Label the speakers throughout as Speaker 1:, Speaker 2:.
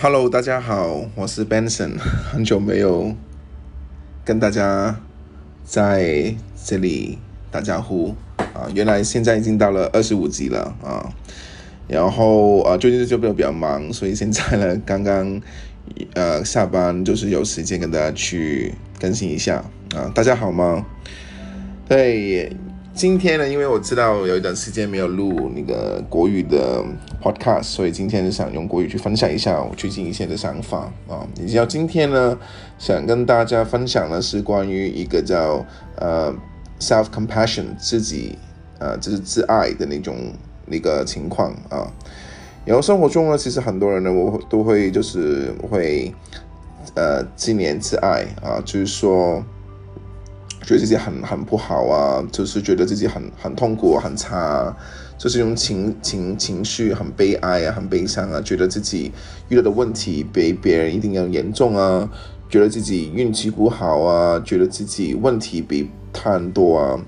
Speaker 1: Hello，大家好，我是 Benson，很久没有跟大家在这里打招呼啊，原来现在已经到了二十五集了啊，然后啊最近就比较比较忙，所以现在呢刚刚呃下班就是有时间跟大家去更新一下啊，大家好吗？对。今天呢，因为我知道有一段时间没有录那个国语的 podcast，所以今天就想用国语去分享一下我最近一些的想法啊。你知道今天呢，想跟大家分享的是关于一个叫呃 self compassion 自己呃就是自爱的那种那个情况啊。然后生活中呢，其实很多人呢，我都会就是会呃自怜自爱啊，就是说。觉得自己很很不好啊，就是觉得自己很很痛苦、很差，就是一种情情情绪很悲哀啊、很悲伤啊，觉得自己遇到的问题比别人一定要严重啊，觉得自己运气不好啊，觉得自己问题比他人多啊。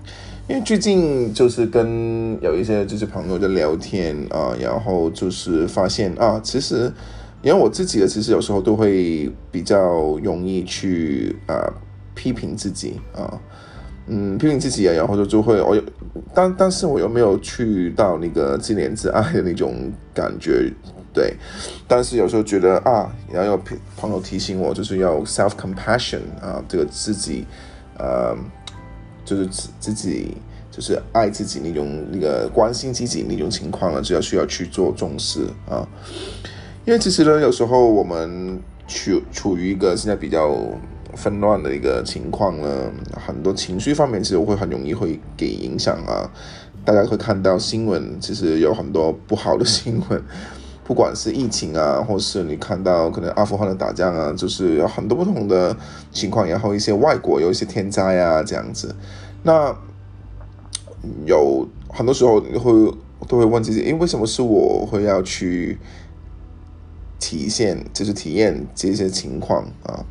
Speaker 1: 因为最近就是跟有一些就是朋友在聊天啊，然后就是发现啊，其实因为我自己的其实有时候都会比较容易去啊。批评自己啊，嗯，批评自己啊，然后就就会我有，但但是我又没有去到那个自怜自爱的那种感觉，对，但是有时候觉得啊，然后有朋友提醒我，就是要 self compassion 啊，这个自己，呃，就是自自己就是爱自己那种那个关心自己那种情况呢，就要需要去做重视啊，因为其实呢，有时候我们处处于一个现在比较。纷乱的一个情况呢，很多情绪方面其实会很容易会给影响啊。大家会看到新闻，其实有很多不好的新闻，不管是疫情啊，或是你看到可能阿富汗的打仗啊，就是有很多不同的情况。然后一些外国有一些天灾啊这样子，那有很多时候会都会问自己，诶，为什么是我会要去体现，就是体验这些情况啊？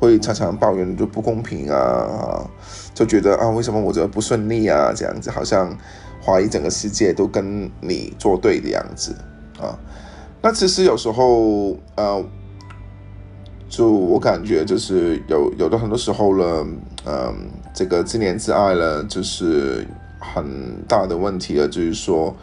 Speaker 1: 会常常抱怨就不公平啊，就觉得啊，为什么我这不顺利啊？这样子好像怀疑整个世界都跟你作对的样子啊。那其实有时候呃，就我感觉就是有有的很多时候呢，嗯，这个自怜自爱了，就是很大的问题了。就是说，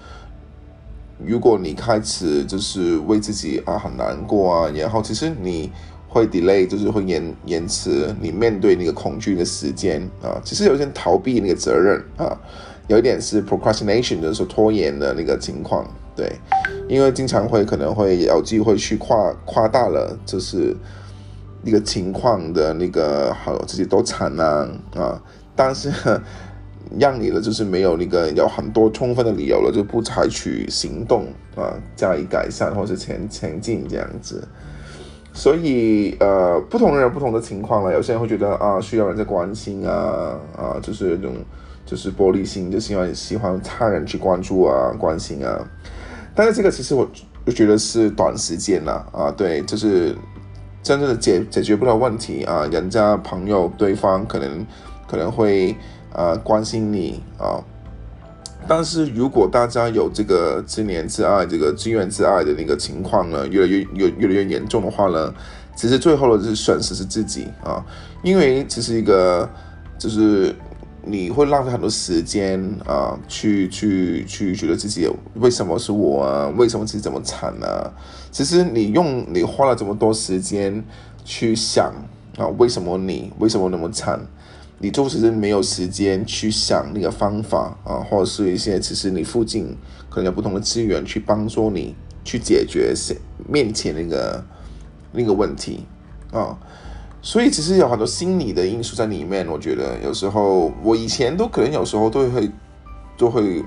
Speaker 1: 如果你开始就是为自己啊很难过啊，然后其实你。会 delay 就是会延延迟你面对那个恐惧的时间啊，其实有点逃避那个责任啊，有一点是 procrastination 就是拖延的那个情况，对，因为经常会可能会有机会去夸夸大了，就是那个情况的那个好自己多惨啊啊，但是让你的就是没有那个有很多充分的理由了，就不采取行动啊，加以改善或者前前进这样子。所以，呃，不同人有不同的情况了。有些人会觉得啊，需要人在关心啊，啊，就是那种，就是玻璃心，就喜欢喜欢他人去关注啊、关心啊。但是这个其实我就觉得是短时间了啊，对，就是真正的解解决不了问题啊。人家朋友对方可能可能会啊关心你啊。但是如果大家有这个自怜自爱、这个自怨自艾的那个情况呢，越来越越越来越严重的话呢，其实最后的是损失是自己啊，因为其实一个就是你会浪费很多时间啊，去去去觉得自己为什么是我啊？为什么自己这么惨呢？其实你用你花了这么多时间去想啊，为什么你为什么那么惨？你就是没有时间去想那个方法啊，或者是一些其实你附近可能有不同的资源去帮助你去解决面前那个那个问题啊，所以其实有很多心理的因素在里面。我觉得有时候我以前都可能有时候都会都会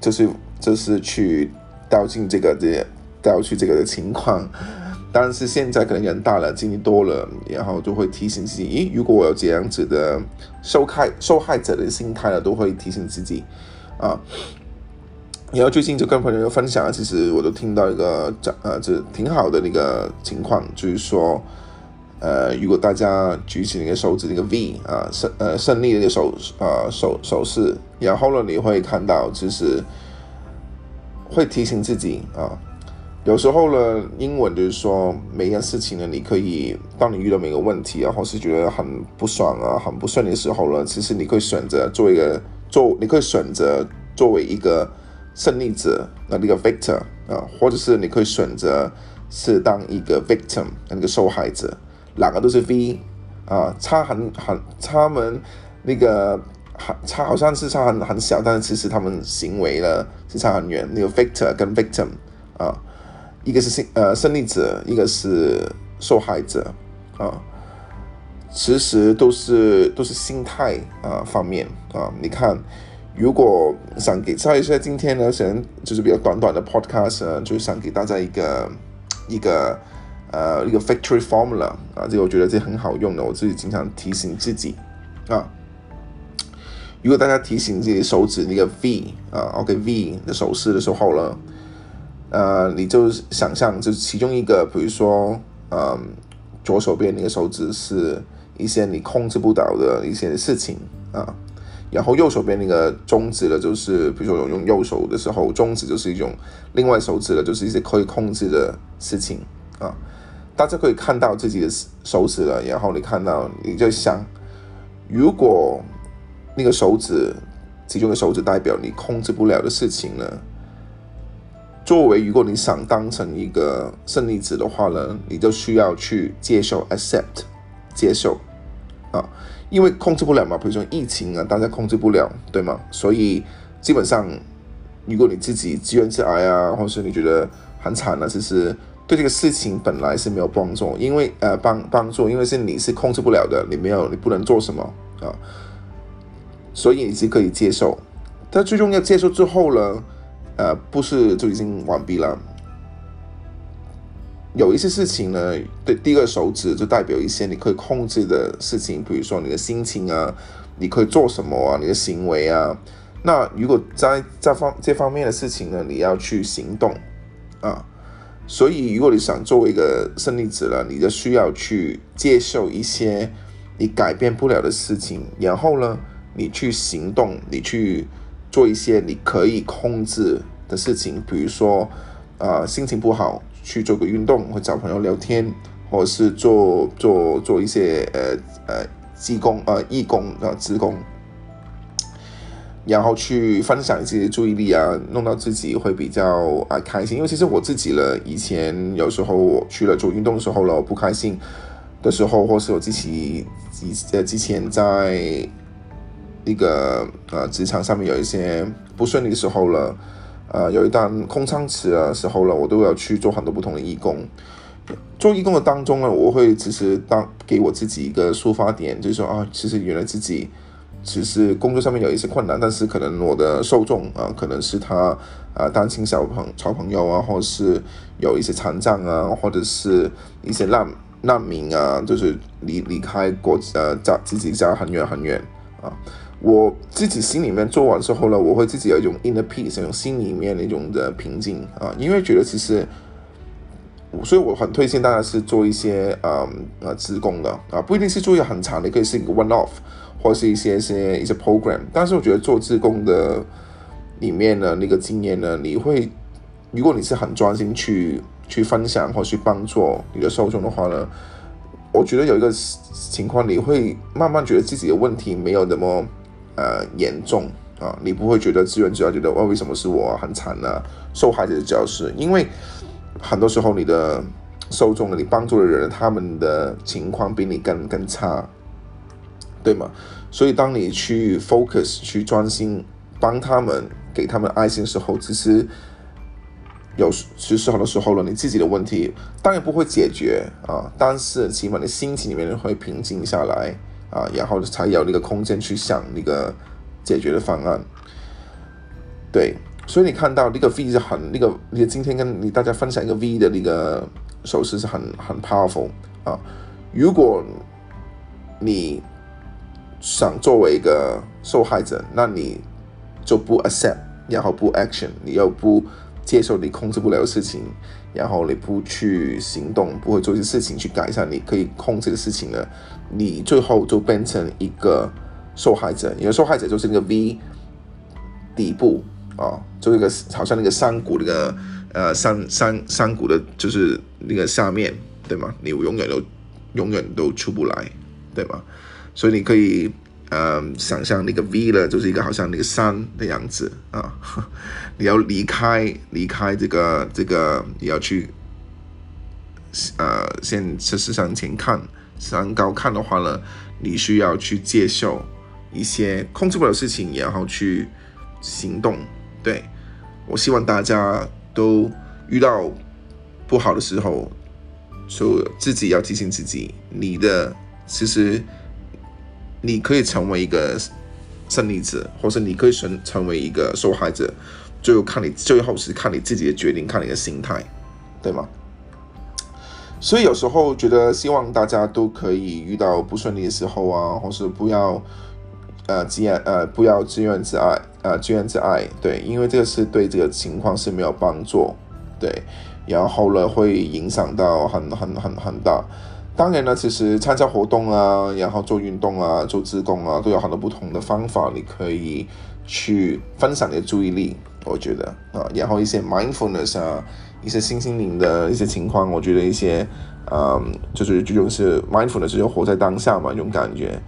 Speaker 1: 就是就是去掉进这个这掉去这个的情况。但是现在可能人大了，经历多了，然后就会提醒自己：，咦，如果我有这样子的受害受害者的心态了，都会提醒自己啊。然后最近就跟朋友分享，其实我都听到一个讲，呃，这挺好的那个情况，就是说，呃，如果大家举起那个手指那个 V 啊，胜呃胜利的那个手啊手手势，然后呢，你会看到，其实会提醒自己啊。有时候呢，英文就是说每件事情呢，你可以当你遇到每个问题啊，或是觉得很不爽啊、很不顺的时候呢，其实你可以选择做一个做，你可以选择作为一个胜利者，那那个 victor 啊，或者是你可以选择是当一个 victim，那个受害者，两个都是 V 啊，差很很，他们那个差好像是差很很小，但是其实他们行为呢是差很远。那个 victor 跟 victim 啊。一个是胜呃胜利者，一个是受害者啊，其实都是都是心态啊方面啊。你看，如果想给在一下今天呢，想就是比较短短的 podcast 呢，就是想给大家一个一个呃一个 factory formula 啊，这个我觉得这很好用的，我自己经常提醒自己啊。如果大家提醒自己手指那个 V 啊，OK V 的手势的时候呢。呃，你就想象，就是其中一个，比如说，嗯，左手边那个手指是一些你控制不了的一些事情啊，然后右手边那个中指的，就是比如说用右手的时候，中指就是一种，另外手指的，就是一些可以控制的事情啊。大家可以看到自己的手指了，然后你看到，你就想，如果那个手指其中的手指代表你控制不了的事情呢？作为，如果你想当成一个胜利者的话呢，你就需要去接受 accept 接受啊，因为控制不了嘛，比如说疫情啊，大家控制不了，对吗？所以基本上，如果你自己自怨自艾啊，或是你觉得很惨了，其实对这个事情本来是没有帮助，因为呃帮帮助，因为是你是控制不了的，你没有你不能做什么啊，所以你是可以接受，但最终要接受之后呢？呃，不是就已经完毕了。有一些事情呢，对第一个手指就代表一些你可以控制的事情，比如说你的心情啊，你可以做什么啊，你的行为啊。那如果在这方这方面的事情呢，你要去行动啊。所以，如果你想作为一个胜利者了，你就需要去接受一些你改变不了的事情，然后呢，你去行动，你去。做一些你可以控制的事情，比如说，啊，心情不好去做个运动，或找朋友聊天，或者是做做做一些呃呃义工呃义工啊职工，然后去分享自己的注意力啊，弄到自己会比较啊开心。因为其实我自己了，以前有时候我去了做运动的时候了，我不开心的时候，或是我自己以呃之前在。一个呃，职场上面有一些不顺利的时候了，呃，有一段空仓期的时候了，我都要去做很多不同的义工。做义工的当中呢，我会其实当给我自己一个抒发点，就是说啊，其实原来自己只是工作上面有一些困难，但是可能我的受众啊，可能是他啊单亲小朋小朋友啊，或是有一些残障啊，或者是一些难难民啊，就是离离开国呃家自己家很远很远啊。我自己心里面做完之后呢，我会自己有一种 inner peace，一种心里面的一种的平静啊，因为觉得其实，所以我很推荐大家是做一些呃呃自工的啊，不一定是做一个很长的，可以是一个 one off，或是一些些一些 program，但是我觉得做自工的里面的，那个经验呢，你会，如果你是很专心去去分享或去帮助你的受众的话呢，我觉得有一个情况，你会慢慢觉得自己的问题没有那么。呃，严重啊，你不会觉得资源主要觉得哇，为什么是我很惨呢？受害者的角色，因为很多时候你的受众的，你帮助的人，他们的情况比你更更差，对吗？所以当你去 focus 去专心帮他们，给他们爱心的时候，其实有其实很多时候呢，你自己的问题当然不会解决啊，但是起码你心情里面会平静下来。啊，然后才有那个空间去想那个解决的方案。对，所以你看到那个 V 是很那个，你今天跟你大家分享一个 V 的那个手势是很很 powerful 啊。如果你想作为一个受害者，那你就不 accept，然后不 action，你又不接受你控制不了的事情，然后你不去行动，不会做一些事情去改善你可以控制的事情呢？你最后就变成一个受害者，因为受害者就是那个 V 底部啊，就一个好像那个山谷那个呃山山山谷的，就是那个下面，对吗？你永远都永远都出不来，对吗？所以你可以呃想象那个 V 了，就是一个好像那个山的样子啊。你要离开离开这个这个，你要去呃先事实上前看山高看的话呢，你需要去接受一些控制不了的事情，然后去行动。对我希望大家都遇到不好的时候，就自己要提醒自己，你的其实你可以成为一个胜利者，或是你可以成成为一个受害者。最后看你，最后是看你自己的决定，看你的心态，对吗？所以有时候觉得，希望大家都可以遇到不顺利的时候啊，或是不要呃自怨呃不要自怨自艾呃自怨自艾，对，因为这个是对这个情况是没有帮助，对，然后呢会影响到很很很很大。当然呢，其实参加活动啊，然后做运动啊，做自工啊，都有很多不同的方法，你可以去分散你的注意力。我觉得啊，然后一些 mindfulness 啊，一些新心灵的一些情况，我觉得一些，嗯，就是最终是 mindfulness，就活在当下嘛，这种感觉，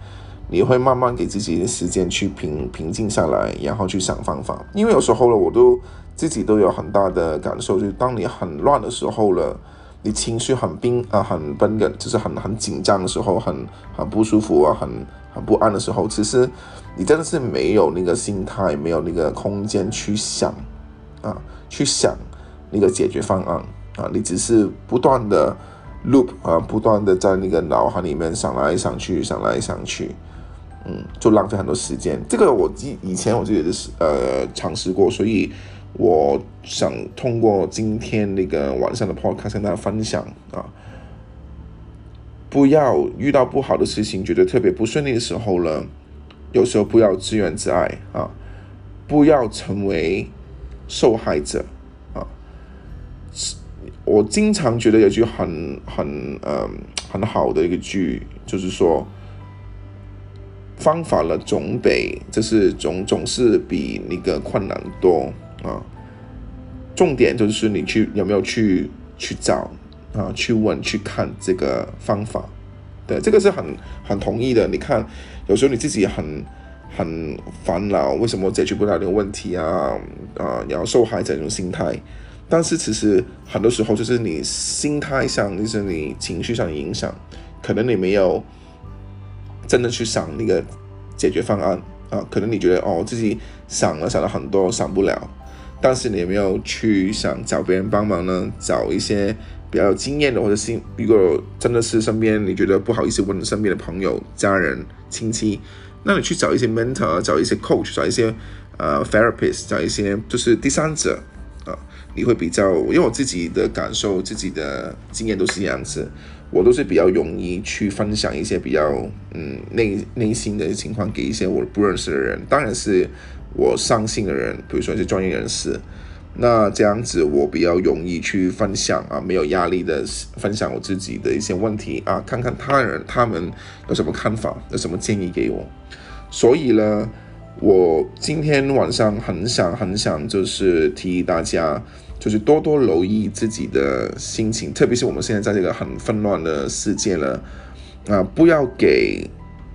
Speaker 1: 你会慢慢给自己的时间去平平静下来，然后去想方法。因为有时候呢，我都自己都有很大的感受，就是当你很乱的时候了，你情绪很冰啊，很绷的，就是很很紧张的时候，很很不舒服啊，很很不安的时候，其实。你真的是没有那个心态，没有那个空间去想啊，去想那个解决方案啊，你只是不断的 loop 啊，不断的在那个脑海里面想来想去，想来想去，嗯，就浪费很多时间。这个我以以前我自己是呃尝试过，所以我想通过今天那个晚上的 podcast 跟大家分享啊，不要遇到不好的事情，觉得特别不顺利的时候呢。有时候不要自怨自艾啊，不要成为受害者啊。我经常觉得有句很很嗯很好的一个句，就是说方法了总比就是总总是比那个困难多啊。重点就是你去有没有去去找啊，去问去看这个方法。对，这个是很很同意的。你看，有时候你自己很很烦恼，为什么解决不了这个问题啊？啊，然后受害者这种心态。但是其实很多时候就是你心态上，就是你情绪上的影响，可能你没有真的去想那个解决方案啊。可能你觉得哦，自己想了想了很多，想不了。但是你有没有去想找别人帮忙呢？找一些。比较有经验的，或者是如果真的是身边你觉得不好意思问身边的朋友、家人、亲戚，那你去找一些 mentor，找一些 coach，找一些呃 therapist，找一些就是第三者啊，你会比较，因为我自己的感受、自己的经验都是这样子，我都是比较容易去分享一些比较嗯内内心的情况给一些我不认识的人，当然是我相信的人，比如说一些专业人士。那这样子我比较容易去分享啊，没有压力的分享我自己的一些问题啊，看看他人他们有什么看法，有什么建议给我。所以呢，我今天晚上很想很想就是提议大家，就是多多留意自己的心情，特别是我们现在在这个很纷乱的世界了啊，不要给。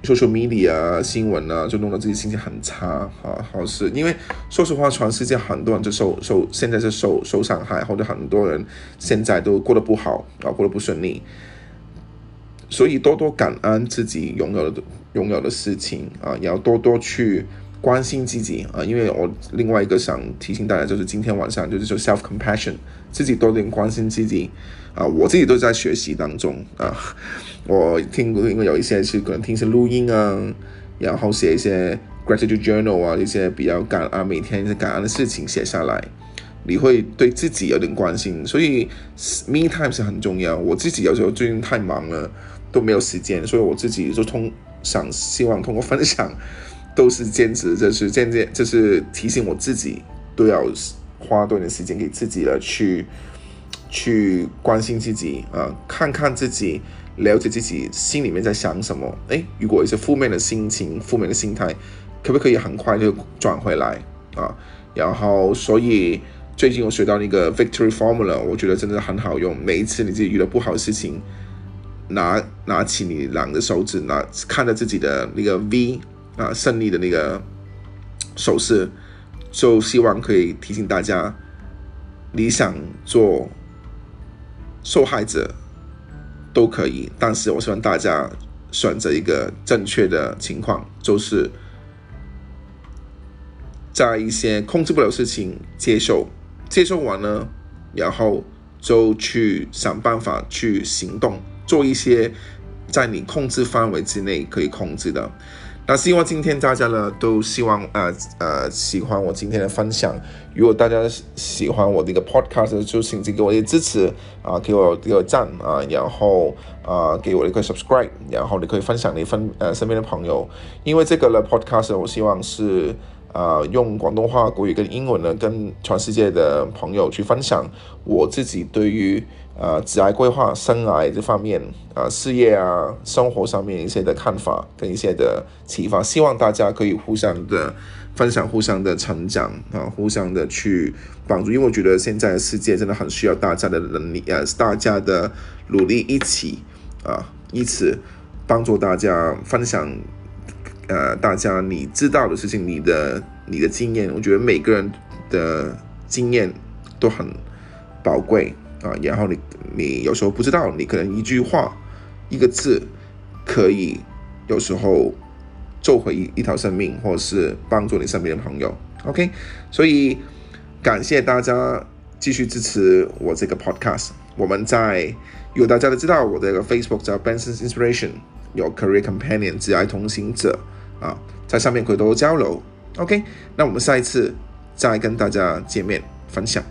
Speaker 1: Social media 啊新闻啊，就弄得自己心情很差啊，好是因为说实话，全世界很多人就受受现在是受受伤害，或者很多人现在都过得不好啊，过得不顺利，所以多多感恩自己拥有的拥有的事情啊，也要多多去关心自己啊，因为我另外一个想提醒大家，就是今天晚上就是说 self compassion，自己多点关心自己啊，我自己都在学习当中啊。我听过，因为有一些是可能听一些录音啊，然后写一些 gratitude journal 啊，一些比较感恩每天一些感恩的事情写下来，你会对自己有点关心，所以 me time 是很重要。我自己有时候最近太忙了，都没有时间，所以我自己就通想希望通过分享，都是坚持，就是渐渐就是提醒我自己都要花多点时间给自己了，去去关心自己啊，看看自己。了解自己心里面在想什么，诶，如果一些负面的心情、负面的心态，可不可以很快就转回来啊？然后，所以最近我学到那个 Victory Formula，我觉得真的很好用。每一次你自己遇到不好的事情，拿拿起你两个手指，拿看着自己的那个 V 啊，胜利的那个手势，就希望可以提醒大家，你想做受害者都可以，但是我希望大家选择一个正确的情况，就是在一些控制不了事情接受。接受完呢，然后就去想办法去行动，做一些在你控制范围之内可以控制的。那希望今天大家呢都希望呃呃喜欢我今天的分享。如果大家喜欢我的一个 podcast，就请给我一个支持啊，给我一个赞啊，然后啊给我一个 subscribe，然后你可以分享你分呃身边的朋友，因为这个呢 podcast 我希望是。啊，用广东话、国语跟英文呢，跟全世界的朋友去分享我自己对于啊，职业规划、生涯这方面啊，事业啊、生活上面一些的看法跟一些的启发，希望大家可以互相的分享、互相的成长啊，互相的去帮助，因为我觉得现在的世界真的很需要大家的能力啊，大家的努力一起啊，一起帮助大家分享。呃，大家你知道的事情，你的你的经验，我觉得每个人的经验都很宝贵啊。然后你你有时候不知道，你可能一句话、一个字，可以有时候救回一一条生命，或者是帮助你身边的朋友。OK，所以感谢大家继续支持我这个 Podcast。我们在有大家都知道我的 Facebook 叫 Benson's Inspiration，有 Career Companion 挚爱同行者。啊，在上面可以多多交流。OK，那我们下一次再跟大家见面分享，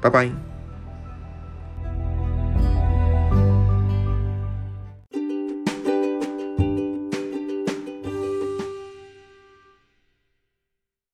Speaker 1: 拜拜。